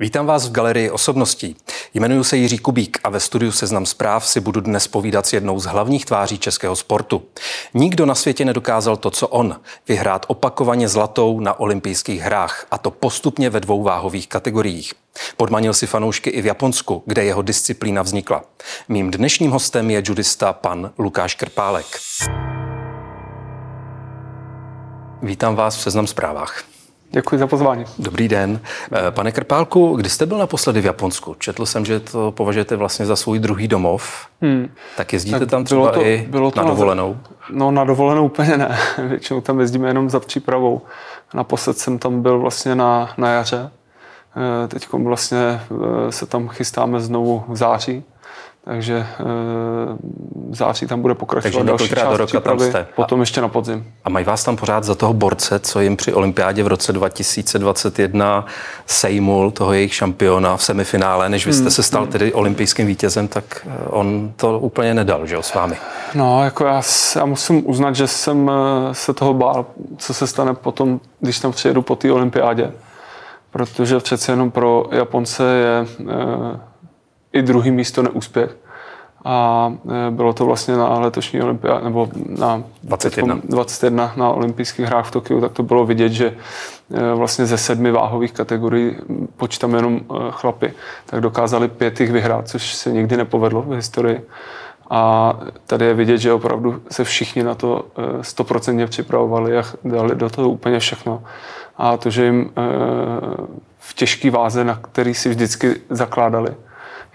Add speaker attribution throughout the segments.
Speaker 1: Vítám vás v galerii osobností. Jmenuji se Jiří Kubík a ve studiu Seznam zpráv si budu dnes povídat s jednou z hlavních tváří českého sportu. Nikdo na světě nedokázal to, co on, vyhrát opakovaně zlatou na olympijských hrách, a to postupně ve dvou váhových kategoriích. Podmanil si fanoušky i v Japonsku, kde jeho disciplína vznikla. Mým dnešním hostem je judista pan Lukáš Krpálek. Vítám vás v Seznam zprávách.
Speaker 2: Děkuji za pozvání.
Speaker 1: Dobrý den. Eh, pane Krpálku, kdy jste byl naposledy v Japonsku? Četl jsem, že to považujete vlastně za svůj druhý domov. Hmm. Tak jezdíte tak tam třeba bylo to, i bylo to na dovolenou?
Speaker 2: No na dovolenou úplně ne. Většinou tam jezdíme jenom za přípravou. Naposled jsem tam byl vlastně na, na jaře. Eh, Teď vlastně eh, se tam chystáme znovu v září takže e, září tam bude pokračovat
Speaker 1: Takže další část do roka přípravy, tam jste.
Speaker 2: potom a, ještě na podzim.
Speaker 1: A mají vás tam pořád za toho borce, co jim při olympiádě v roce 2021 sejmul toho jejich šampiona v semifinále, než vy jste hmm, se stal tedy olympijským vítězem, tak eh, on to úplně nedal, že jo, s vámi?
Speaker 2: No, jako já, já musím uznat, že jsem eh, se toho bál, co se stane potom, když tam přijedu po té olympiádě. Protože přece jenom pro Japonce je i druhý místo neúspěch. A e, bylo to vlastně na letošní olympiádě, nebo na
Speaker 1: 21.
Speaker 2: 21 na olympijských hrách v Tokiu, tak to bylo vidět, že e, vlastně ze sedmi váhových kategorií, počítám jenom e, chlapy, tak dokázali pět jich vyhrát, což se nikdy nepovedlo v historii. A tady je vidět, že opravdu se všichni na to stoprocentně připravovali a dali do toho úplně všechno. A to, že jim v těžké váze, na který si vždycky zakládali,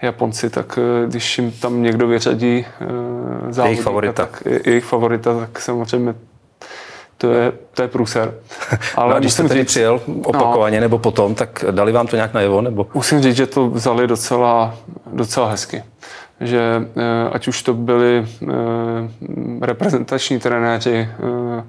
Speaker 2: Japonci, tak eh, když jim tam někdo vyřadí
Speaker 1: uh, závodníka, jejich favorita.
Speaker 2: Tak, jejich favorita, tak samozřejmě to je, to je průser.
Speaker 1: Ale no a když jste tady říct, přijel opakovaně no, nebo potom, tak dali vám to nějak najevo? Nebo?
Speaker 2: Musím říct, že to vzali docela, docela hezky. Že eh, ať už to byli reprezentační trenéři, Eh,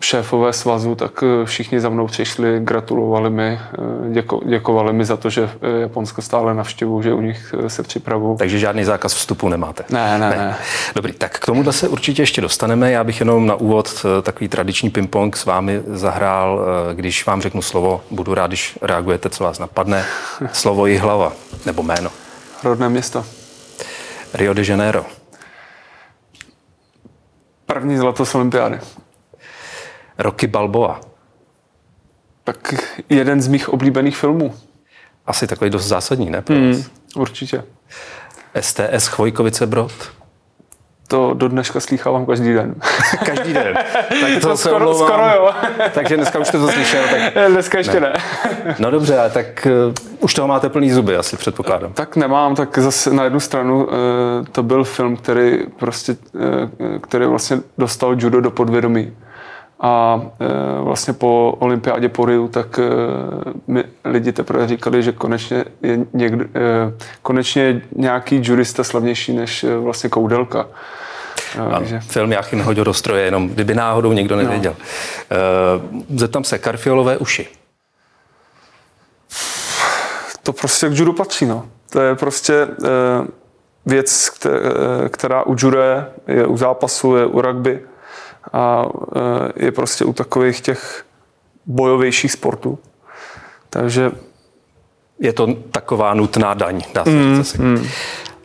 Speaker 2: šéfové svazu, tak eh, všichni za mnou přišli, gratulovali mi, eh, děko, děkovali mi za to, že Japonsko stále navštěvu, že u nich se připravu.
Speaker 1: Takže žádný zákaz vstupu nemáte?
Speaker 2: Ne, ne, ne. ne.
Speaker 1: Dobrý, tak k tomuhle se určitě ještě dostaneme. Já bych jenom na úvod takový tradiční ping-pong s vámi zahrál. Když vám řeknu slovo, budu rád, když reagujete, co vás napadne. Slovo i hlava, nebo jméno.
Speaker 2: Rodné město.
Speaker 1: Rio de Janeiro.
Speaker 2: První zlato z olympiády.
Speaker 1: Rocky Balboa.
Speaker 2: Tak jeden z mých oblíbených filmů.
Speaker 1: Asi takový dost zásadní, ne?
Speaker 2: Mm, určitě.
Speaker 1: STS Chvojkovice Brod.
Speaker 2: To do dneška slýchávám každý den.
Speaker 1: každý den.
Speaker 2: Tak to, to skoro, skoro jo.
Speaker 1: Takže dneska už jste to slyšel. Tak...
Speaker 2: Dneska ještě ne.
Speaker 1: ne. No dobře, ale tak uh, už toho máte plný zuby, asi předpokládám.
Speaker 2: Tak nemám, tak zase na jednu stranu uh, to byl film, který prostě, uh, který vlastně dostal judo do podvědomí. A e, vlastně po olympiádě po Riu, tak e, mi lidi teprve říkali, že konečně je někdo, e, konečně nějaký jurista slavnější než vlastně Koudelka.
Speaker 1: Ano. Film Jachin hodil do stroje, jenom kdyby náhodou někdo no. nevěděl. No. Zeptám se, karfiolové uši.
Speaker 2: To prostě k judu patří, no. To je prostě věc, která u judo je, je u zápasu, je u rugby a e, je prostě u takových těch bojovějších sportů. Takže
Speaker 1: je to taková nutná daň, dá se mm, říct. Mm.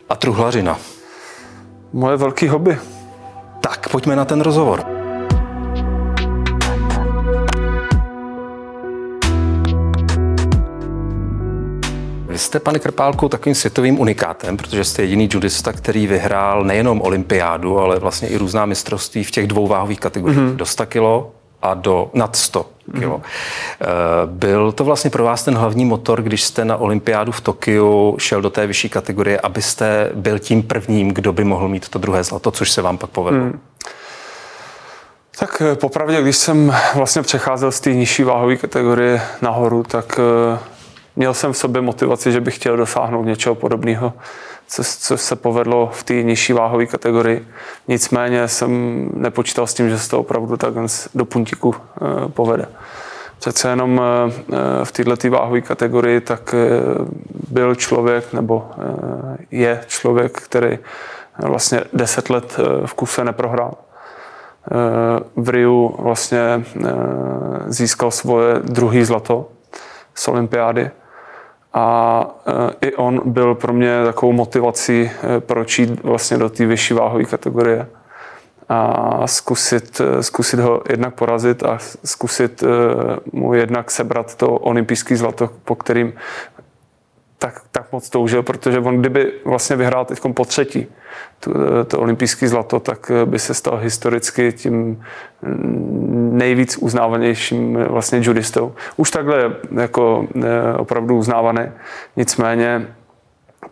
Speaker 1: A truhlařina.
Speaker 2: Moje velký hobby.
Speaker 1: Tak, pojďme na ten rozhovor. Jste, pane Krpálku, takovým světovým unikátem, protože jste jediný judista, který vyhrál nejenom olympiádu, ale vlastně i různá mistrovství v těch dvou váhových kategoriích. Mm-hmm. Do 100 kilo a do nad 100 kilo. Mm-hmm. Byl to vlastně pro vás ten hlavní motor, když jste na olympiádu v Tokiu šel do té vyšší kategorie, abyste byl tím prvním, kdo by mohl mít to druhé zlato, což se vám pak povedlo? Mm.
Speaker 2: Tak eh, popravdě, když jsem vlastně přecházel z té nižší váhové kategorie nahoru, tak eh, měl jsem v sobě motivaci, že bych chtěl dosáhnout něčeho podobného, co, co se povedlo v té nižší váhové kategorii. Nicméně jsem nepočítal s tím, že se to opravdu tak do puntíku eh, povede. Přece jenom eh, v této váhové kategorii tak eh, byl člověk, nebo je člověk, který vlastně deset let v kuse neprohrál. V Riu vlastně získal svoje druhý zlato z olympiády. A i on byl pro mě takovou motivací, proč jít vlastně do té vyšší váhové kategorie a zkusit, zkusit ho jednak porazit a zkusit mu jednak sebrat to olympijské zlato, po kterým tak, tak moc toužil, protože on kdyby vlastně vyhrál teď po třetí to, to olympijské zlato, tak by se stal historicky tím nejvíc uznávanějším vlastně judistou. Už takhle jako eh, opravdu uznávaný, nicméně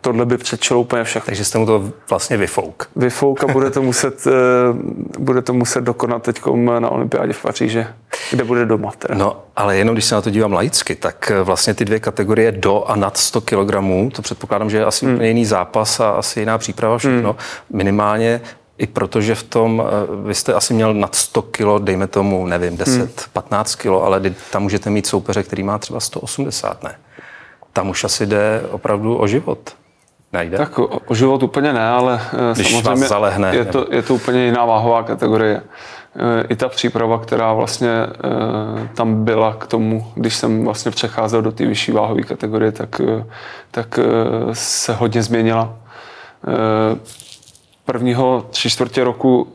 Speaker 2: tohle by předčilo úplně všechno.
Speaker 1: Takže jste mu to vlastně vyfouk.
Speaker 2: Vyfouk a bude to muset, eh, bude to muset dokonat teď na olympiádě v Paříži, kde bude doma. Teda.
Speaker 1: No, ale jenom když se na to dívám laicky, tak eh, vlastně ty dvě kategorie do a nad 100 kg, to předpokládám, že je asi hmm. jiný zápas a asi jiná příprava, všechno. Hmm. Minimálně i protože v tom, eh, vy jste asi měl nad 100 kg, dejme tomu, nevím, 10, hmm. 15 kg, ale tam můžete mít soupeře, který má třeba 180, ne? Tam už asi jde opravdu o život. Nejde?
Speaker 2: Tak o, o život úplně ne, ale
Speaker 1: eh, Když samozřejmě vás zalehne,
Speaker 2: je, to, je to úplně jiná váhová kategorie. Eh, I ta příprava, která vlastně eh, tam byla k tomu, když jsem vlastně přecházel do té vyšší váhové kategorie, tak, tak se hodně změnila. Prvního tři čtvrtě roku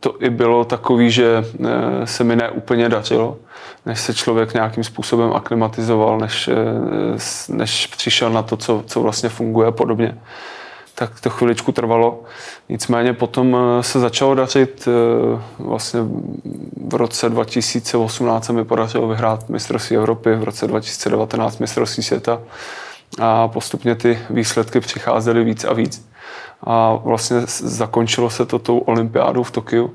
Speaker 2: to i bylo takový, že se mi neúplně dařilo než se člověk nějakým způsobem aklimatizoval, než, eh, než přišel na to, co, co vlastně funguje a podobně. Tak to chviličku trvalo. Nicméně potom eh, se začalo dařit. Eh, vlastně v roce 2018 se mi podařilo vyhrát mistrovství Evropy, v roce 2019 mistrovství světa a postupně ty výsledky přicházely víc a víc. A vlastně zakončilo se to tou olympiádou v Tokiu.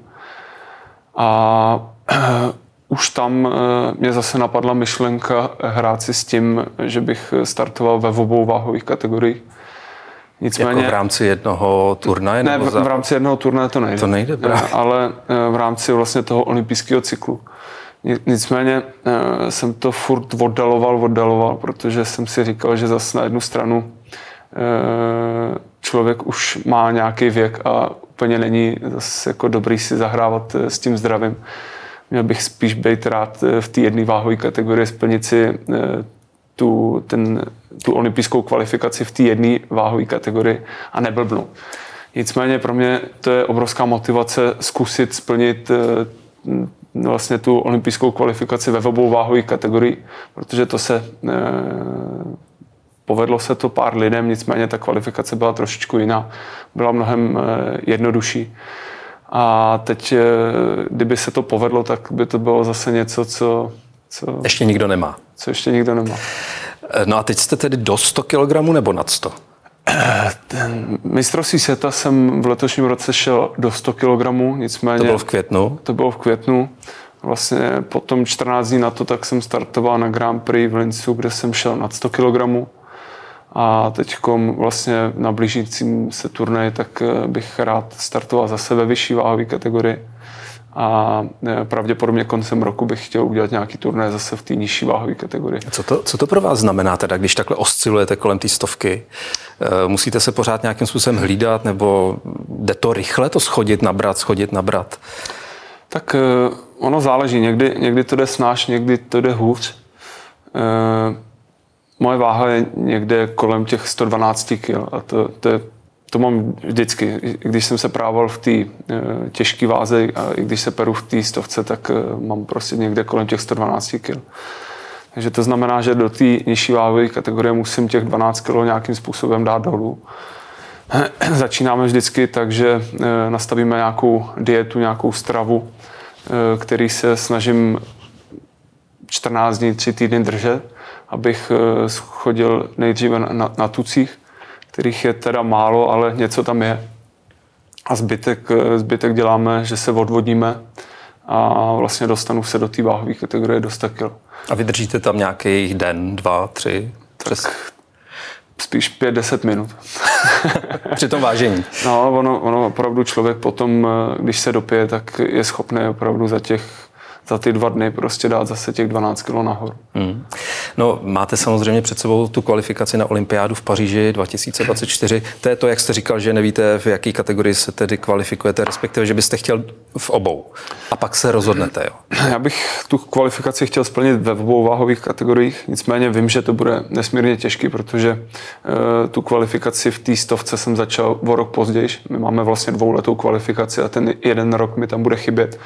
Speaker 2: A už tam eh, mě zase napadla myšlenka hrát si s tím, že bych startoval ve obou váhových kategoriích.
Speaker 1: Nicméně, jako v rámci jednoho turnaje?
Speaker 2: Ne, v, v rámci jednoho turnaje to nejde.
Speaker 1: To nejde právě.
Speaker 2: Ale eh, v rámci vlastně toho olympijského cyklu. Nicméně eh, jsem to furt oddaloval, oddaloval, protože jsem si říkal, že zase na jednu stranu člověk už má nějaký věk a úplně není zase jako dobrý si zahrávat s tím zdravím měl bych spíš být rád eh, v té jedné váhové kategorii, splnit si eh, tu, ten, tu olympijskou kvalifikaci v té jedné váhové kategorii a neblbnout. Nicméně pro mě to je obrovská motivace zkusit splnit eh, vlastně tu olympijskou kvalifikaci ve obou váhových kategorií, protože to se povedlo se to pár lidem, nicméně ta kvalifikace byla trošičku jiná, byla mnohem jednodušší. A teď, eh, kdyby se to povedlo, tak by to bylo zase něco, co... co
Speaker 1: ještě nikdo nemá.
Speaker 2: Co ještě nikdo nemá.
Speaker 1: Eh, no a teď jste tedy do 100 kg nebo nad 100?
Speaker 2: Ten mistrovství světa jsem v letošním roce šel do 100 kg, nicméně... To
Speaker 1: bylo v květnu?
Speaker 2: To bylo v květnu. Vlastně potom 14 dní na to, tak jsem startoval na Grand Prix v Lincu, kde jsem šel nad 100 kg. A teď vlastně na blížícím se turnaji, tak eh, bych rád startoval zase ve vyšší váhové kategorii. A eh, pravděpodobně koncem roku bych chtěl udělat nějaký turné zase v té nižší váhové kategorii.
Speaker 1: Co to, co to pro vás znamená teda, když takhle oscilujete kolem té stovky? Eh, musíte se pořád nějakým způsobem hlídat, nebo jde to rychle to schodit, nabrat, schodit, nabrat?
Speaker 2: Tak ono záleží. Někdy, někdy to jde snáš, někdy to jde hůř. Moje váha je někde kolem těch 112 kg a to, to, je, to mám vždycky. Když jsem se prával v té e, těžké váze a i když se peru v té stovce, tak e, mám prostě někde kolem těch 112 kg. Takže to znamená, že do té nižší váhové kategorie musím těch 12 kg nějakým způsobem dát dolů. Začínáme vždycky tak, že e, nastavíme nějakou dietu, nějakou stravu, který se snažím 14 dní, 3 týdny držet abych eh, chodil nejdříve na, na, tucích, kterých je teda málo, ale něco tam je. A zbytek, eh, zbytek děláme, že se odvodníme a vlastně dostanu se do té váhové kategorie do 100 kg.
Speaker 1: A vydržíte tam nějaký den, dva, tři? Přes...
Speaker 2: spíš 5-10 minut.
Speaker 1: Při tom vážení.
Speaker 2: No, ono, ono opravdu člověk potom, eh, když se dopije, tak je schopný opravdu za těch za ty dva dny prostě dát zase těch 12 kg nahoru. Hmm.
Speaker 1: No, máte samozřejmě před sebou tu kvalifikaci na olympiádu v Paříži 2024. To je to, jak jste říkal, že nevíte, v jaké kategorii se tedy kvalifikujete, respektive, že byste chtěl v obou. A pak se rozhodnete, jo?
Speaker 2: Já bych tu kvalifikaci chtěl splnit ve obou váhových kategoriích, nicméně vím, že to bude nesmírně těžký, protože uh, tu kvalifikaci v té stovce jsem začal o rok později. My máme vlastně dvouletou kvalifikaci a ten jeden rok mi tam bude chybět.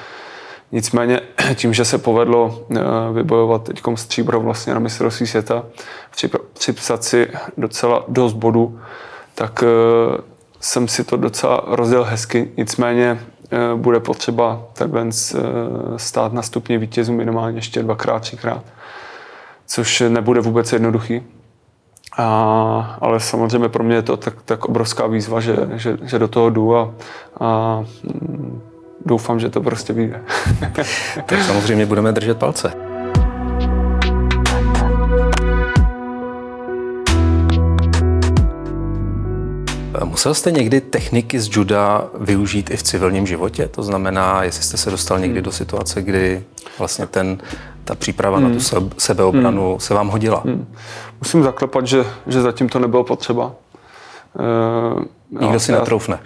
Speaker 2: Nicméně tím, že se povedlo eh, vybojovat teď stříbro vlastně na mistrovství světa, připsat si docela dost bodů, tak eh, jsem si to docela rozděl hezky. Nicméně eh, bude potřeba takhle stát na stupni vítězů minimálně ještě dvakrát, třikrát, což nebude vůbec jednoduchý. A, ale samozřejmě pro mě je to tak, tak obrovská výzva, že, že, že do toho jdu a, a mm, doufám, že to prostě vyjde.
Speaker 1: tak samozřejmě budeme držet palce. Musel jste někdy techniky z juda využít i v civilním životě? To znamená, jestli jste se dostal někdy do situace, kdy vlastně ten, ta příprava hmm. na tu hmm. sebeobranu hmm. se vám hodila? Hmm.
Speaker 2: Musím zaklepat, že, že zatím to nebylo potřeba.
Speaker 1: Uh, Nikdo já, si netroufne.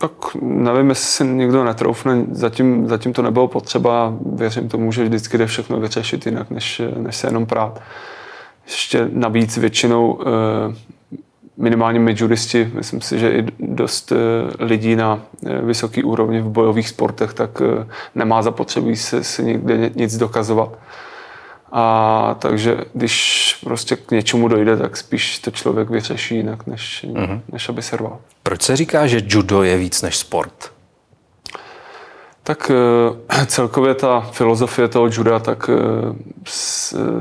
Speaker 2: Tak nevím, jestli si někdo netroufne, zatím, zatím to nebylo potřeba, věřím tomu, že vždycky jde všechno vyřešit jinak, než, než se jenom prát. Ještě navíc většinou eh, minimálně my judisti, myslím si, že i dost eh, lidí na eh, vysoké úrovni v bojových sportech, tak nemá zapotřebí se, si nikde nic dokazovat. A takže když prostě k něčemu dojde, tak spíš to člověk vyřeší jinak, než, mm-hmm. než aby se rval.
Speaker 1: Proč se říká, že judo je víc než sport?
Speaker 2: Tak eh, celkově ta filozofie toho juda tak eh,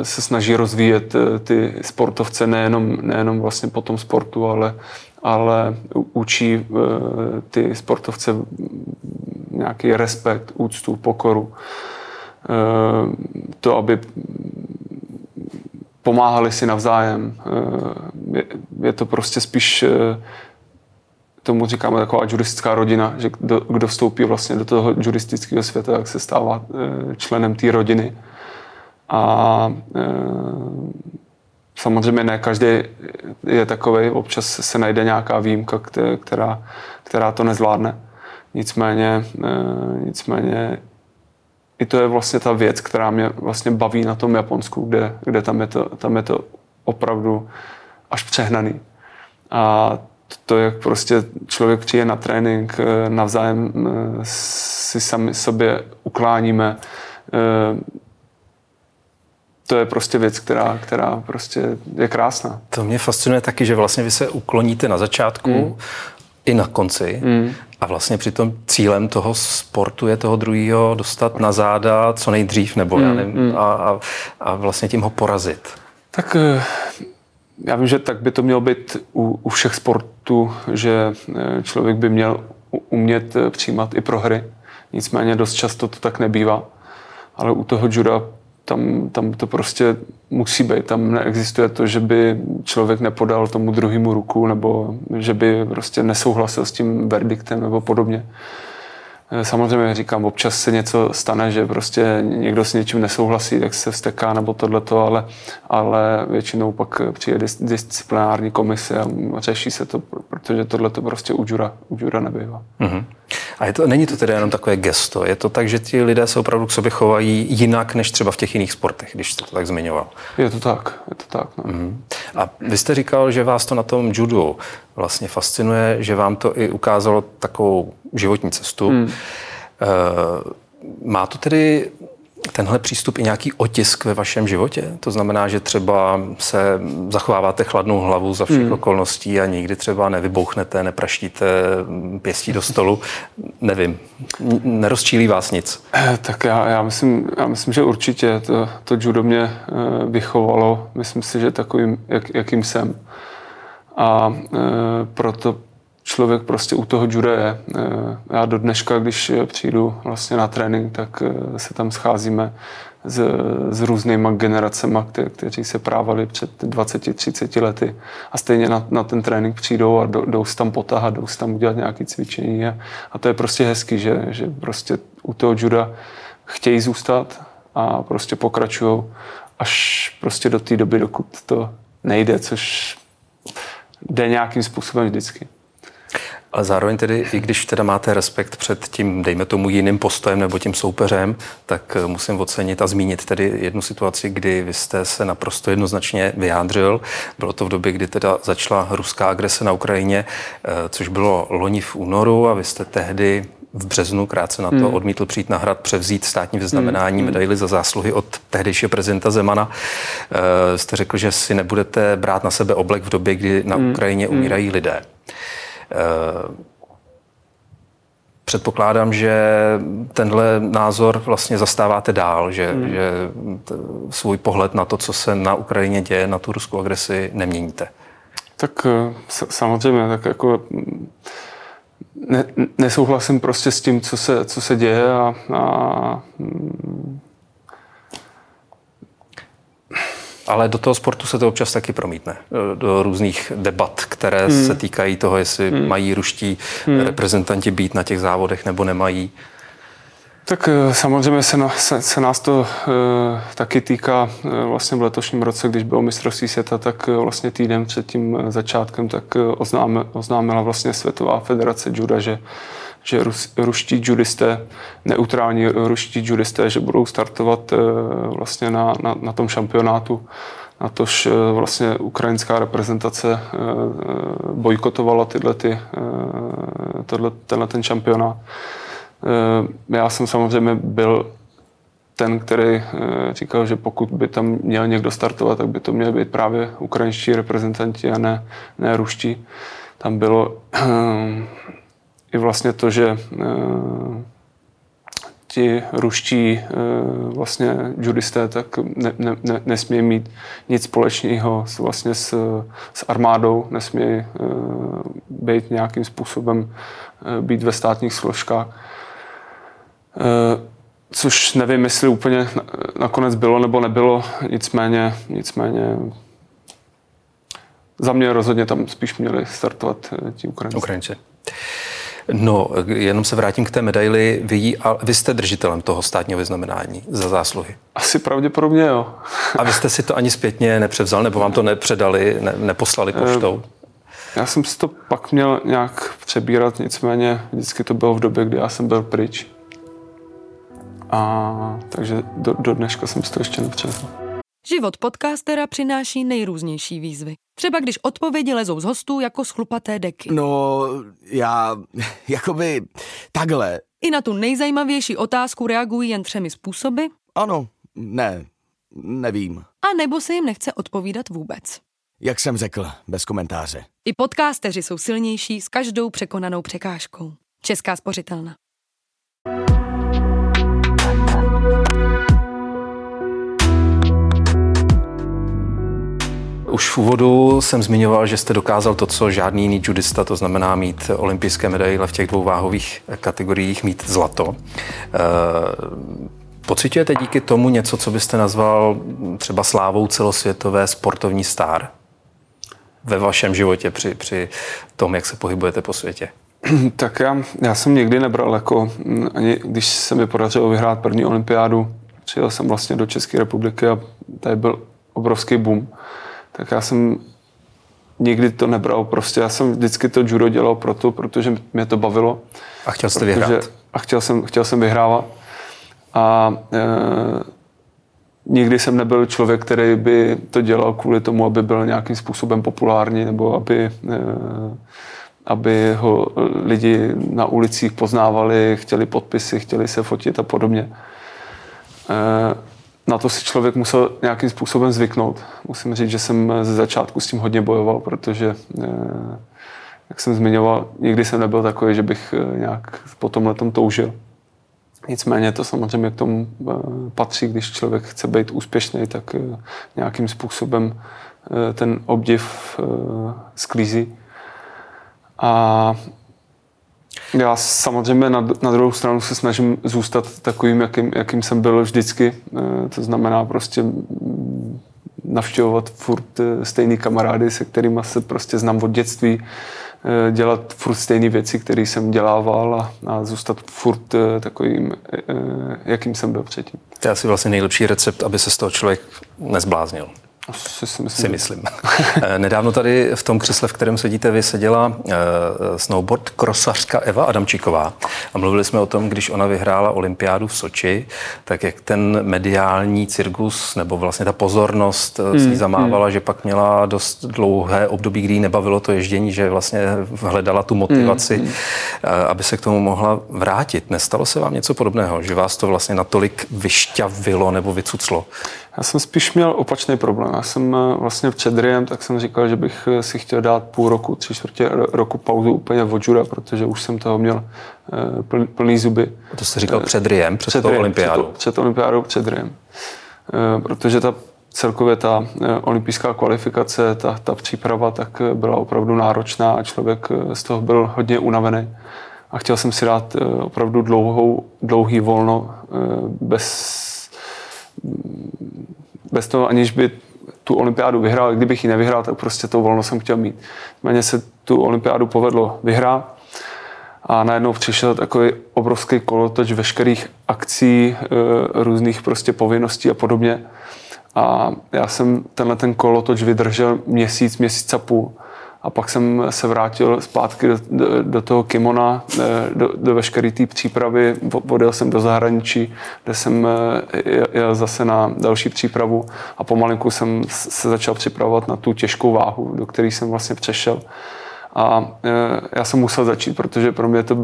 Speaker 2: se snaží rozvíjet eh, ty sportovce nejenom, nejenom vlastně po tom sportu, ale, ale učí ty sportovce nějaký respekt, úctu, pokoru. To, aby pomáhali si navzájem. Je to prostě spíš tomu říkáme taková juristická rodina, že kdo, kdo vstoupí vlastně do toho juristického světa, tak se stává členem té rodiny. A samozřejmě ne každý je takový, občas se najde nějaká výjimka, která, která to nezvládne. Nicméně, nicméně i to je vlastně ta věc, která mě vlastně baví na tom Japonsku, kde, kde tam, je to, tam je to opravdu až přehnaný. A to, jak prostě člověk přijde na trénink, eh, navzájem eh, si sami sobě ukláníme, eh, to je prostě věc, která, která prostě je krásná.
Speaker 1: To mě fascinuje taky, že vlastně vy se ukloníte na začátku mm. I na konci mm. a vlastně při tom cílem toho sportu je toho druhého dostat na záda co nejdřív, nebo mm. já nevím, mm. a, a, a vlastně tím ho porazit.
Speaker 2: Tak já vím, že tak by to mělo být u, u všech sportů, že eh, člověk by měl umět eh, přijímat i prohry. Nicméně dost často to tak nebývá. Ale u toho juda tam, tam to prostě musí být. Tam neexistuje to, že by člověk nepodal tomu druhému ruku nebo že by prostě nesouhlasil s tím verdiktem nebo podobně. Eh, samozřejmě říkám, občas se něco stane, že prostě někdo s něčím nesouhlasí, tak se vsteká nebo tohleto, ale, ale většinou pak přijde disciplinární komise a řeší se to, protože tohleto prostě u Jura, u Jura nebývá. Mm-hmm.
Speaker 1: A je to, není to tedy jenom takové gesto, je to tak, že ti lidé se opravdu k sobě chovají jinak než třeba v těch jiných sportech, když jste to tak zmiňoval.
Speaker 2: Je to tak, je to tak. No. Mm-hmm.
Speaker 1: A vy jste říkal, že vás to na tom judu vlastně fascinuje, že vám to i ukázalo takovou životní cestu. Mm. Má to tedy tenhle přístup i nějaký otisk ve vašem životě? To znamená, že třeba se zachováváte chladnou hlavu za všech hmm. okolností a nikdy třeba nevybouchnete, nepraštíte pěstí do stolu. Nevím, nerozčílí vás nic?
Speaker 2: Eh, tak já, já, myslím, já myslím, že určitě to, to judo mě eh, vychovalo. Myslím si, že takovým, jak, jakým jsem. A e, proto člověk prostě u toho juda je. E, já do dneška, když přijdu vlastně na trénink, tak e, se tam scházíme s, s různýma generacemi, kte, kteří se právali před 20-30 lety a stejně na, na ten trénink přijdou a jdou, jdou tam potahat, jdou se tam udělat nějaké cvičení a, a to je prostě hezký, že, že prostě u toho juda chtějí zůstat a prostě pokračují až prostě do té doby, dokud to nejde, což jde nějakým způsobem vždycky.
Speaker 1: Ale zároveň tedy, i když teda máte respekt před tím, dejme tomu, jiným postojem nebo tím soupeřem, tak eh, musím ocenit a zmínit tedy jednu situaci, kdy vy jste se naprosto jednoznačně vyjádřil. Bylo to v době, kdy teda začala ruská agrese na Ukrajině, eh, což bylo loni v únoru a vy jste tehdy v březnu krátce na to hmm. odmítl přijít na hrad, převzít státní vyznamenání, hmm. medaily za zásluhy od tehdejšího prezidenta Zemana. E, jste řekl, že si nebudete brát na sebe oblek v době, kdy na hmm. Ukrajině hmm. umírají lidé. Eh, předpokládám, že tenhle názor vlastně zastáváte dál, že, hmm. že svůj pohled na to, co se na Ukrajině děje, na tu ruskou agresi, neměníte.
Speaker 2: Tak eh, samozřejmě, tak jako ne, nesouhlasím prostě s tím, co se, co se děje a, a
Speaker 1: Ale do toho sportu se to občas taky promítne. Do různých debat, které hmm. se týkají toho, jestli hmm. mají ruští hmm. reprezentanti být na těch závodech nebo nemají.
Speaker 2: Tak eh, samozřejmě se, na, se, se nás to e, taky týká e, vlastně v letošním roce, když bylo mistrovství světa, tak e, vlastně týden před tím začátkem tak oznáme, oznámila vlastně Světová federace juda, že že rus, ruští judisté, neutrální ruští judisté, že budou startovat eh, vlastně na, na, na tom šampionátu. Na tož vlastně ukrajinská reprezentace bojkotovala tyhle, ty, tenhle ten šampionát. Já jsem samozřejmě byl ten, který říkal, že pokud by tam měl někdo startovat, tak by to měly být právě ukrajinští reprezentanti a ne, ne ruští. Tam bylo i vlastně to, že eh, ti ruští eh, vlastně judisté tak ne, ne, ne, nesmějí mít nic společného s, vlastně s, s armádou, nesmějí být nějakým způsobem být ve státních složkách. Uh, což nevím, jestli úplně nakonec bylo nebo nebylo, nicméně, nicméně za mě rozhodně tam spíš měli startovat ti Ukrajinci.
Speaker 1: Ukrajinci. No, jenom se vrátím k té medaili. Vy, a vy jste držitelem toho státního vyznamenání za zásluhy.
Speaker 2: Asi pravděpodobně jo.
Speaker 1: a vy jste si to ani zpětně nepřevzal, nebo vám to nepředali, ne, neposlali eh, poštou?
Speaker 2: Já jsem si to pak měl nějak přebírat, nicméně vždycky to bylo v době, kdy já jsem byl pryč. A takže do, do dneška jsem si to ještě nepřevzal.
Speaker 3: Život podcastera přináší nejrůznější výzvy. Třeba když odpovědi lezou z hostů jako schlupaté deky.
Speaker 4: No, já, jakoby takhle.
Speaker 3: I na tu nejzajímavější otázku reagují jen třemi způsoby.
Speaker 4: Ano, ne, nevím.
Speaker 3: A nebo se jim nechce odpovídat vůbec.
Speaker 4: Jak jsem řekl, bez komentáře.
Speaker 3: I podcasteři jsou silnější s každou překonanou překážkou. Česká spořitelna.
Speaker 1: Už v úvodu jsem zmiňoval, že jste dokázal to, co žádný jiný judista, to znamená mít olympijské medaile v těch dvou váhových kategoriích, mít zlato. E, pocitujete díky tomu něco, co byste nazval třeba slávou celosvětové sportovní star ve vašem životě při, při tom, jak se pohybujete po světě?
Speaker 2: Tak já, já jsem nikdy nebral jako, ani když se mi podařilo vyhrát první olympiádu, přijel jsem vlastně do České republiky a tady byl obrovský boom tak já jsem nikdy to nebral. Prostě já jsem vždycky to judo dělal proto, protože mě to bavilo.
Speaker 1: A chtěl jste protože, vyhrát.
Speaker 2: A chtěl jsem, chtěl jsem vyhrávat. A e, nikdy jsem nebyl člověk, který by to dělal kvůli tomu, aby byl nějakým způsobem populární nebo aby, e, aby ho lidi na ulicích poznávali, chtěli podpisy, chtěli se fotit a podobně. E, na to si člověk musel nějakým způsobem zvyknout. Musím říct, že jsem ze začátku s tím hodně bojoval, protože, eh, jak jsem zmiňoval, nikdy jsem nebyl takový, že bych eh, nějak po tomhle toužil. Nicméně to samozřejmě k tomu eh, patří, když člověk chce být úspěšný, tak nějakým způsobem ten obdiv sklízí. A já samozřejmě na, na druhou stranu se snažím zůstat takovým, jakým, jakým jsem byl vždycky. Eh, to znamená prostě navštěvovat furt eh, stejný kamarády, se kterými se prostě znám od dětství. eh, dělat furt stejné věci, které jsem dělával a, a zůstat furt takovým, jakým jsem byl předtím.
Speaker 1: To je asi vlastně nejlepší recept, aby se z toho člověk nezbláznil.
Speaker 2: Si, si
Speaker 1: myslím. Si myslím. Eh, nedávno tady v tom křesle, v kterém sedíte vy, seděla uh, snowboard krosařka Eva Adamčíková a mluvili jsme o tom, když ona vyhrála olympiádu v Soči, tak jak ten mediální cirkus nebo vlastně ta pozornost hmm, s ní hmm, zamávala, hmm. že pak měla dost dlouhé období, kdy jí nebavilo to ježdění, že vlastně hledala tu motivaci, hmm, hmm. Aby se k tomu mohla vrátit. Nestalo se vám něco podobného, že vás to vlastně natolik vyšťavilo nebo vycuclo?
Speaker 2: Já jsem spíš měl opačný problém. Já jsem eh, vlastně před Riem, tak jsem říkal, že bych eh, si chtěl dát půl roku, tři čtvrtě roku pauzu úplně od juda, protože už jsem toho měl eh, plný, zuby.
Speaker 1: To jste říkal před Riem, před, před tou olympiádou?
Speaker 2: Před, před olympiádou, před Riem. Protože ta celkově ta olympijská kvalifikace, ta, ta příprava, tak byla opravdu náročná a člověk z toho byl hodně unavený. A chtěl jsem si dát opravdu dlouhou, dlouhý volno bez bez toho, aniž by tu olympiádu vyhrál, kdybych ji nevyhrál, tak prostě to volno jsem chtěl mít. Méně se tu olympiádu povedlo vyhrát a najednou přišel takový obrovský kolotoč veškerých akcí, e, různých prostě povinností a podobně. A já jsem tenhle ten kolotoč vydržel měsíc, měsíc a půl a pak jsem se vrátil zpátky do, do, do toho kimona, eh, do, do veškeré té přípravy. Odjel jsem do zahraničí, kde jsem eh, jel zase na další přípravu a pomalinku jsem se začal připravovat na tu těžkou váhu, do které jsem vlastně přešel. A e, já jsem musel začít, protože pro mě to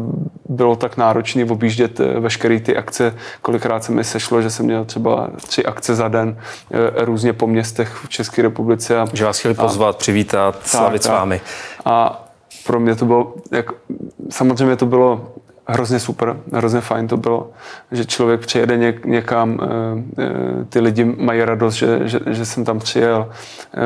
Speaker 2: bylo tak náročné objíždět e, veškeré ty akce. Kolikrát se mi sešlo, že jsem měl třeba tři akce za den e, různě po městech v České republice. A,
Speaker 1: že vás chtěli pozvat, a, přivítat, slavit tak, s vámi.
Speaker 2: A pro mě to bylo, jak, samozřejmě to bylo hrozně super, hrozně fajn to bylo, že člověk přijede něk, někam, e, e, ty lidi mají radost, že, že, že jsem tam přijel, e,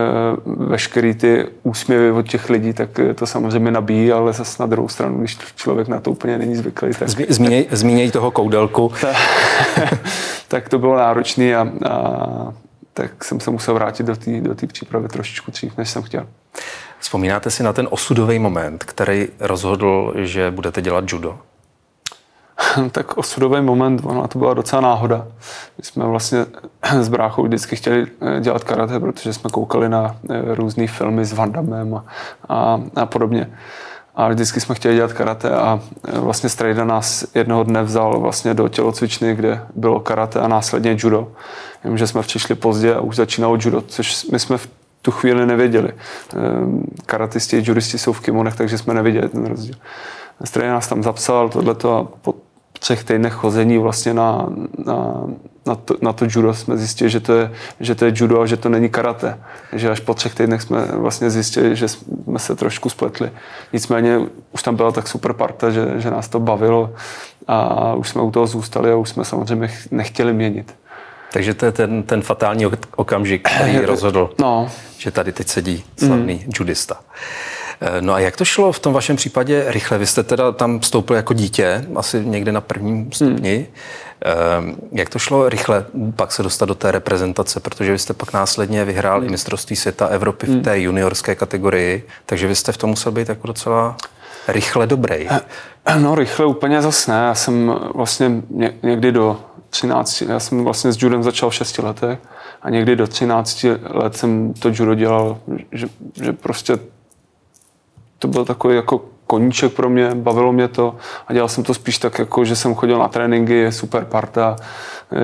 Speaker 2: veškerý ty úsměvy od těch lidí, tak to samozřejmě nabíjí, ale zase na druhou stranu, když člověk na to úplně není zvyklý. Tak,
Speaker 1: zmíněj, zmíněj toho koudelku.
Speaker 2: Tak, tak to bylo náročné a, a tak jsem se musel vrátit do té do přípravy trošičku dřív, než jsem chtěl.
Speaker 1: Vzpomínáte si na ten osudový moment, který rozhodl, že budete dělat judo?
Speaker 2: tak osudový moment, ona to byla docela náhoda. My jsme vlastně s bráchou vždycky chtěli eh, dělat karate, protože jsme koukali na eh, různé filmy s Van Damme a, a, a podobně. A vždycky jsme chtěli dělat karate a eh, vlastně Strejda nás jednoho dne vzal vlastně do tělocvičny, kde bylo karate a následně judo. Vím, že jsme přišli pozdě a už začínalo judo, což my jsme v tu chvíli nevěděli. Karatisti a judisti jsou v kimonech, takže jsme nevěděli ten rozdíl. Strejda nás tam zapsal tohleto a po třech týdnech chození vlastně na, na, na, to, na to judo jsme zjistili, že to, je, že to je judo a že to není karate. Že až po třech týdnech jsme vlastně zjistili, že jsme se trošku spletli. Nicméně už tam byla tak super parta, že, že nás to bavilo a už jsme u toho zůstali a už jsme samozřejmě nechtěli měnit.
Speaker 1: Takže to je ten, ten fatální okamžik, který rozhodl, no. že tady teď sedí slavný mm. judista. Eh, no a jak to šlo v tom vašem případě rychle? Vy jste teda tam vstoupil jako dítě, asi někde na prvním stupni. Hmm. Jak to šlo rychle pak se dostat do té reprezentace, protože vy jste pak následně vyhrál hmm. i mistrovství světa Evropy v hmm. té juniorské kategorii, takže vy jste v tom musel být jako docela rychle dobrý.
Speaker 2: Eh, no rychle úplně zase ne. Já jsem vlastně někdy do 13, já jsem vlastně s judem začal v 6 letech a někdy do 13 let jsem to judo dělal, že, že prostě to byl takový jako koníček pro mě, bavilo mě to a dělal jsem to spíš tak, jako, že jsem chodil na tréninky, super parta,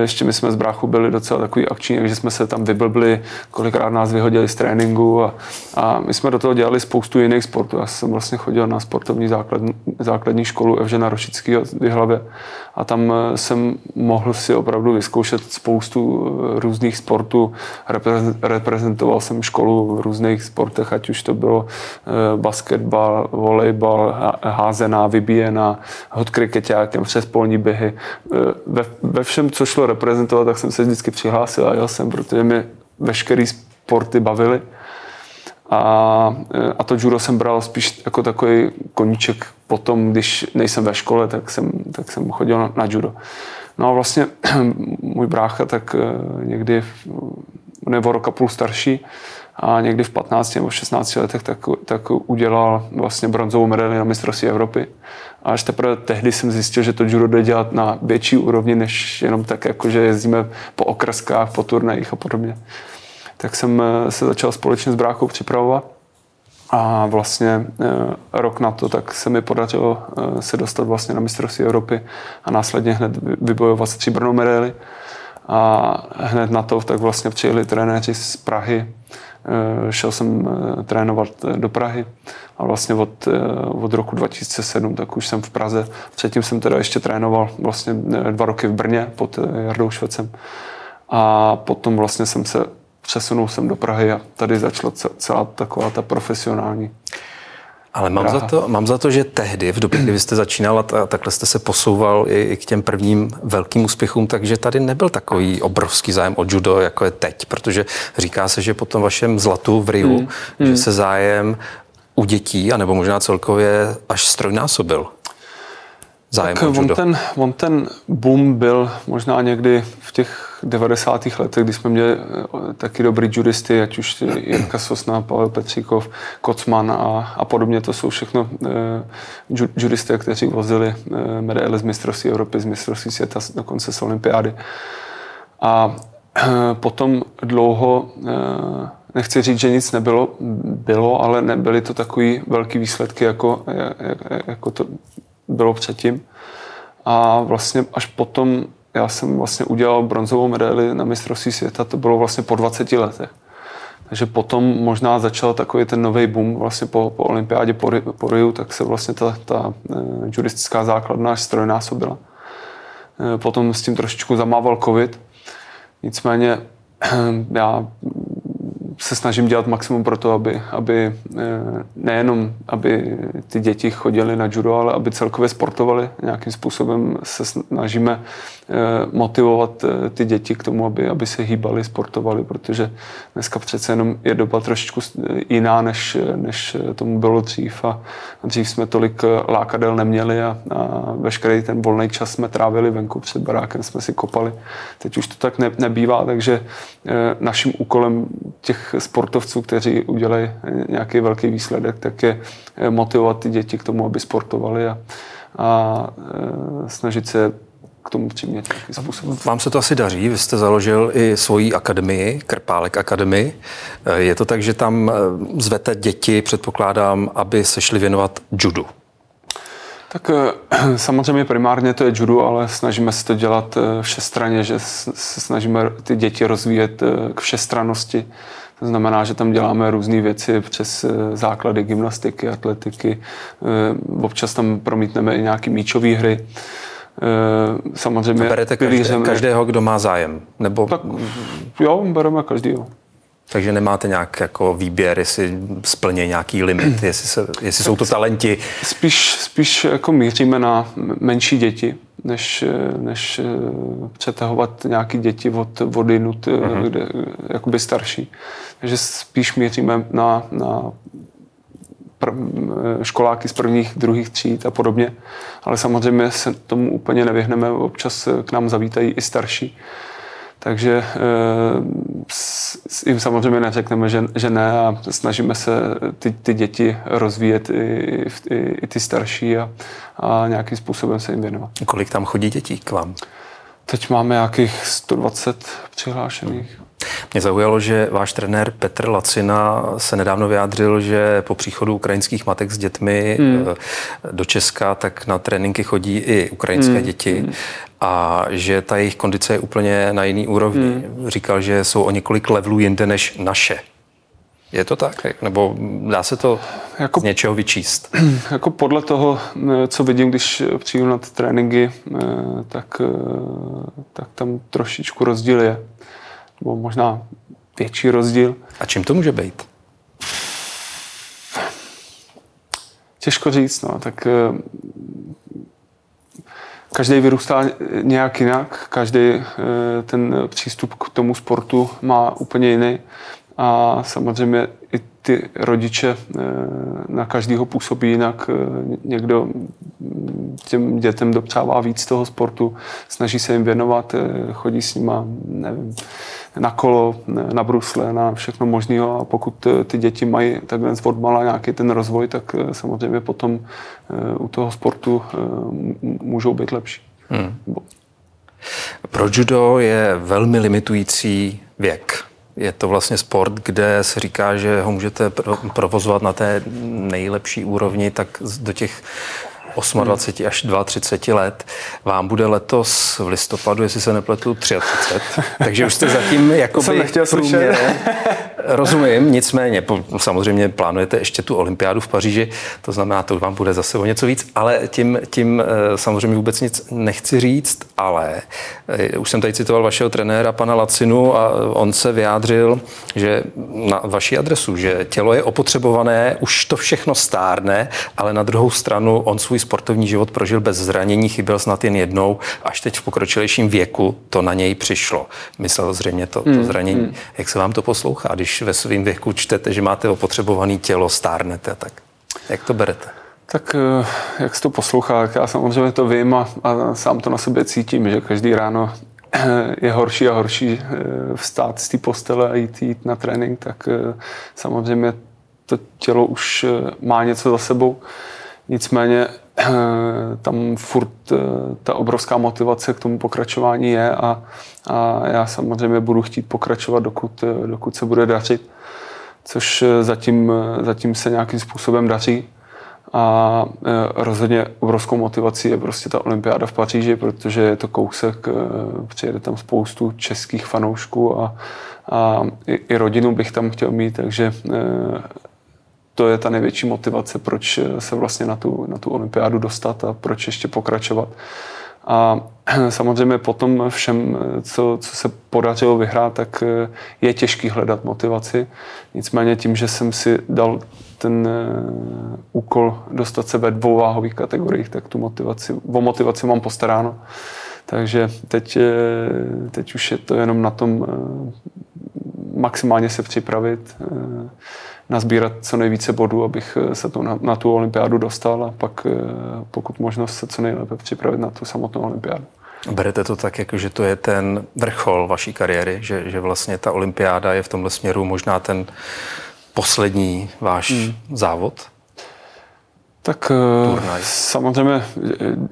Speaker 2: ještě my jsme z bráchu byli docela takový akční, takže jsme se tam vyblbli, kolikrát nás vyhodili z tréninku a, a my jsme do toho dělali spoustu jiných sportů. Já jsem vlastně chodil na sportovní základní, základní školu Evžena Rošického v hlavě a tam eh, jsem mohl si opravdu vyzkoušet spoustu eh, různých sportů. Reprezentoval jsem školu v různých sportech, ať už to bylo eh, basketbal, volejbal, házená, vybíjená, hod kriketákem, přes polní běhy. Ve, ve všem, co šlo reprezentovat, tak jsem se vždycky přihlásil a jel jsem, protože mě veškerý sporty bavily. A, a to judo jsem bral spíš jako takový koníček potom, když nejsem ve škole, tak jsem, tak jsem chodil na, na judo. No a vlastně můj brácha tak eh, někdy on je o rok a půl starší a někdy v 15 nebo 16 letech tak, tak udělal vlastně bronzovou medaili na mistrovství Evropy. A až teprve tehdy jsem zjistil, že to judo jde dělat na větší úrovni, než jenom tak, jako že jezdíme po okreskách, po turnajích a podobně. Tak jsem eh, se začal společně s bráchou připravovat a vlastně eh, rok na to tak se mi podařilo eh, se dostat vlastně na mistrovství Evropy a následně hned vybojovat stříbrnou medaili. A hned na to tak vlastně přijeli trenéři z Prahy. Eh, šel jsem trénovat do Prahy a vlastně od, od roku 2007 tak už jsem v Praze. Předtím jsem teda ještě trénoval vlastně dva roky v Brně pod Jardou Švecem. A potom vlastně jsem se přesunul jsem do Prahy a tady začala celá taková ta profesionální
Speaker 1: ale mám za, to, mám za to, že tehdy, v době, kdy vy jste začínal a takhle jste se posouval i, i k těm prvním velkým úspěchům, takže tady nebyl takový obrovský zájem o judo, jako je teď, protože říká se, že po tom vašem zlatu v Riu, hmm. že hmm. se zájem u dětí, anebo možná celkově až strojnásobil zájem tak
Speaker 2: o judo. On ten, on ten boom byl možná někdy v těch 90. letech, kdy jsme měli eh, taky dobrý judisty, ať už Jirka Sosna, Pavel Petříkov, Kocman a, a podobně. To jsou všechno uh, judisté, kteří vozili uh, medaile z mistrovství Evropy, z mistrovství světa, dokonce z olympiády. A uh, potom dlouho uh, nechci říct, že nic nebylo, bylo, ale nebyly to takový velký výsledky, jako, jako to bylo předtím. A vlastně až potom já jsem vlastně udělal bronzovou medaili na mistrovství světa, to bylo vlastně po 20 letech. Takže potom možná začal takový ten nový boom vlastně po, po olympiádě po, po Riu, tak se vlastně ta, ta uh, juristická základna až strojnásobila. Uh, potom s tím trošičku zamával covid. Nicméně já se snažím dělat maximum pro to, aby, aby eh, nejenom, aby ty děti chodily na judo, ale aby celkově sportovali. Nějakým způsobem se snažíme eh, motivovat eh, ty děti k tomu, aby, aby se hýbali, sportovali, protože dneska přece jenom je doba trošičku jiná, než, než tomu bylo dřív a dřív jsme tolik lákadel neměli a, a veškerý ten volný čas jsme trávili venku před barákem, jsme si kopali. Teď už to tak ne, nebývá, takže naším úkolem těch sportovců, kteří udělají nějaký velký výsledek, tak je motivovat ty děti k tomu, aby sportovali a, a e, snažit se k tomu přimět nějakým způsobem.
Speaker 1: Vám se to asi daří, vy jste založil i svoji akademii, Krpálek Akademii. E, je to tak, že tam zvete děti, předpokládám, aby se šli věnovat judu.
Speaker 2: Tak samozřejmě primárně to je judo, ale snažíme se to dělat všestranně, že se snažíme ty děti rozvíjet k všestrannosti to znamená, že tam děláme různé věci přes eh, základy gymnastiky, atletiky. Eh, občas tam promítneme i nějaké míčové hry.
Speaker 1: Eh, samozřejmě berete každé, každého, kdo má zájem? Nebo...
Speaker 2: Tak, jo, bereme každého.
Speaker 1: Takže nemáte nějak jako výběr, jestli splně nějaký limit, jestli, se, jestli jsou to talenti?
Speaker 2: Spíš, spíš jako míříme na menší děti, než, než přetahovat nějaké děti od, od jinut, mm-hmm. kde, jakoby starší že spíš měříme na, na pr- školáky z prvních, druhých tříd a podobně. Ale samozřejmě se tomu úplně nevyhneme, občas k nám zavítají i starší. Takže e, jim samozřejmě neřekneme, že, že ne a snažíme se ty, ty děti rozvíjet i, i, i ty starší a, a nějakým způsobem se jim věnovat.
Speaker 1: Kolik tam chodí dětí k vám?
Speaker 2: Teď máme nějakých 120 přihlášených.
Speaker 1: Mě zaujalo, že váš trenér Petr Lacina se nedávno vyjádřil, že po příchodu ukrajinských matek s dětmi hmm. Eh, do Česka, tak na tréninky chodí i ukrajinské hmm. děti hmm. a že ta jejich kondice je úplně na jiný úrovni. Hmm. Říkal, že jsou o několik levelů jinde než naše. Je to tak? Nebo dá se to jako, z něčeho vyčíst?
Speaker 2: Jako podle toho, eh, co vidím, když přijdu na ty tréninky, eh, tak, tak tam trošičku rozdíl je nebo možná větší rozdíl.
Speaker 1: A čím to může být?
Speaker 2: Těžko říct, no, tak eh, každý vyrůstá nějak jinak, každý eh, ten přístup k tomu sportu má úplně jiný a samozřejmě i ty rodiče eh, na každého působí jinak. Někdo těm dětem dopřává víc toho sportu, snaží se jim věnovat, chodí s nima, nevím, na kolo, na brusle, na všechno možného a pokud ty děti mají takhle odmala nějaký ten rozvoj, tak samozřejmě potom u toho sportu můžou být lepší. Hmm.
Speaker 1: Pro judo je velmi limitující věk. Je to vlastně sport, kde se říká, že ho můžete provozovat na té nejlepší úrovni, tak do těch 28 až 32 let. Vám bude letos v listopadu, jestli se nepletu, 33. Takže už jste zatím jako
Speaker 2: Jsem nechtěl slyšet.
Speaker 1: Rozumím, nicméně samozřejmě plánujete ještě tu olympiádu v Paříži, to znamená, to vám bude zase o něco víc, ale tím, tím eh, samozřejmě vůbec nic nechci říct, ale eh, už jsem tady citoval vašeho trenéra, pana Lacinu, a on se vyjádřil, že na vaší adresu, že tělo je opotřebované, už to všechno stárne, ale na druhou stranu on svůj sportovní život prožil bez zranění, chyběl snad jen jednou, až teď v pokročilejším věku to na něj přišlo. Myslel zřejmě to, to hmm, zranění. Hmm. Jak se vám to poslouchá, když ve svém věku čtete, že máte opotřebované tělo, stárnete, tak jak to berete?
Speaker 2: Tak eh, jak se to poslouchá, já samozřejmě to vím a, a sám to na sebe cítím, že každý ráno eh, je horší a horší eh, vstát z té postele a jít, jít na trénink, tak samozřejmě to tělo už má něco za sebou. Nicméně tam furt ta obrovská motivace k tomu pokračování je a, a já samozřejmě budu chtít pokračovat, dokud, dokud se bude dařit, což zatím, zatím se nějakým způsobem daří. A rozhodně obrovskou motivací je prostě ta olympiáda v Paříži, protože je to kousek, přijede tam spoustu českých fanoušků a, a i, i rodinu bych tam chtěl mít, takže to je ta největší motivace, proč se vlastně na tu, na tu olympiádu dostat a proč ještě pokračovat. A samozřejmě potom všem, co, co se podařilo vyhrát, tak je těžký hledat motivaci. Nicméně tím, že jsem si dal ten eh, úkol dostat se ve dvou váhových kategoriích, tak tu motivaci, o motivaci mám postaráno. Takže teď, eh, teď už je to jenom na tom eh, maximálně se připravit, nazbírat co nejvíce bodů, abych eh, se to na, na tu olympiádu dostal a pak eh, pokud možnost se co nejlépe připravit na tu samotnou olympiádu.
Speaker 1: Berete to tak, jako že to je ten vrchol vaší kariéry, že, že vlastně ta olympiáda je v tomhle směru možná ten poslední váš hmm. závod?
Speaker 2: Tak eh, Turnaj. samozřejmě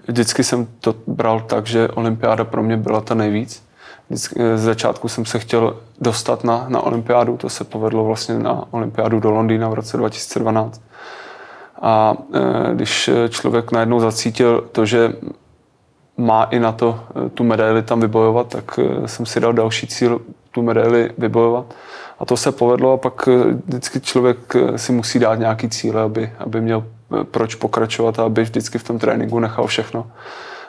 Speaker 2: vždycky jsem to bral tak, že olympiáda pro mě byla ta nejvíc. Z začátku jsem se chtěl dostat na, na olympiádu, to se povedlo vlastně na olympiádu do Londýna v roce 2012. A e, když člověk najednou zacítil to, že má i na to tu medaili tam vybojovat, tak jsem si dal další cíl tu medaili vybojovat. A to se povedlo a pak vždycky člověk si musí dát nějaký cíle, aby, aby měl proč pokračovat a aby vždycky v tom tréninku nechal všechno.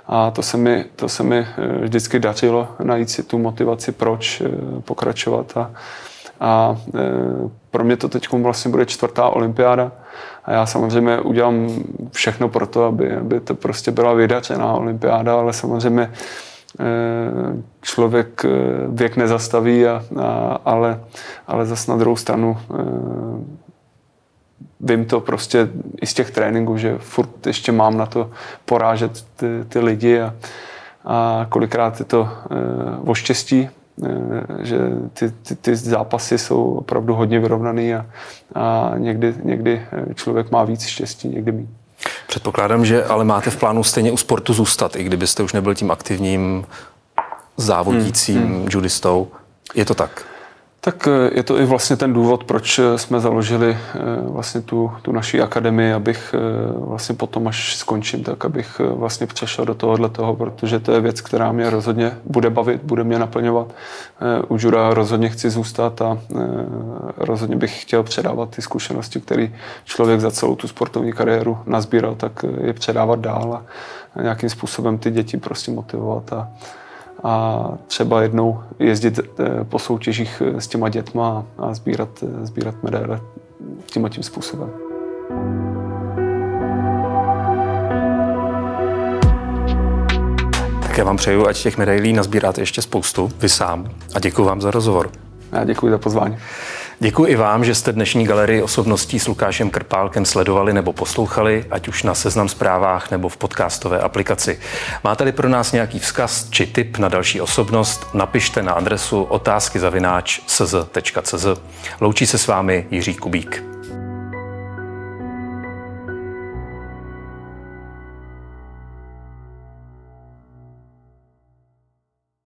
Speaker 2: A to se mi, to se mi eh, vždycky dařilo najít si tu motivaci, proč eh, pokračovat. A, a eh, pro mě to teď vlastně bude čtvrtá olympiáda. A já samozřejmě udělám všechno pro to, aby, aby to prostě byla vydařená olympiáda, ale samozřejmě člověk věk nezastaví, a, a, ale, ale zase na druhou stranu vím to prostě i z těch tréninků, že furt ještě mám na to porážet ty, ty lidi a, a kolikrát je to uh, o štěstí, uh, že ty, ty, ty zápasy jsou opravdu hodně vyrovnaný a, a někdy, někdy člověk má víc štěstí, někdy méně.
Speaker 1: Předpokládám, že ale máte v plánu stejně u sportu zůstat, i kdybyste už nebyl tím aktivním závodícím hmm, hmm. judistou. Je to tak?
Speaker 2: Tak eh, je to i vlastně ten důvod, proč eh, jsme založili eh, vlastně tu, tu naší akademii, abych vlastně potom, až skončím, tak abych vlastně přešel do tohohle toho, protože to je věc, která mě rozhodně bude bavit, bude mě naplňovat. U Jura rozhodně chci zůstat a rozhodně bych chtěl předávat ty zkušenosti, které člověk za celou tu sportovní kariéru nazbíral, tak je předávat dál a nějakým způsobem ty děti prostě motivovat a, a třeba jednou jezdit eh, po soutěžích eh, s těma dětma a sbírat, eh, sbírat medaile tímhle tím způsobem.
Speaker 1: Tak já vám přeju, ať těch medailí nazbíráte ještě spoustu, vy sám. A děkuji vám za rozhovor.
Speaker 2: Já děkuji za pozvání.
Speaker 1: Děkuji i vám, že jste dnešní galerii osobností s Lukášem Krpálkem sledovali nebo poslouchali, ať už na seznam zprávách nebo v podcastové aplikaci. Máte-li pro nás nějaký vzkaz či tip na další osobnost, napište na adresu otázky zavináč Loučí se s vámi Jiří Kubík.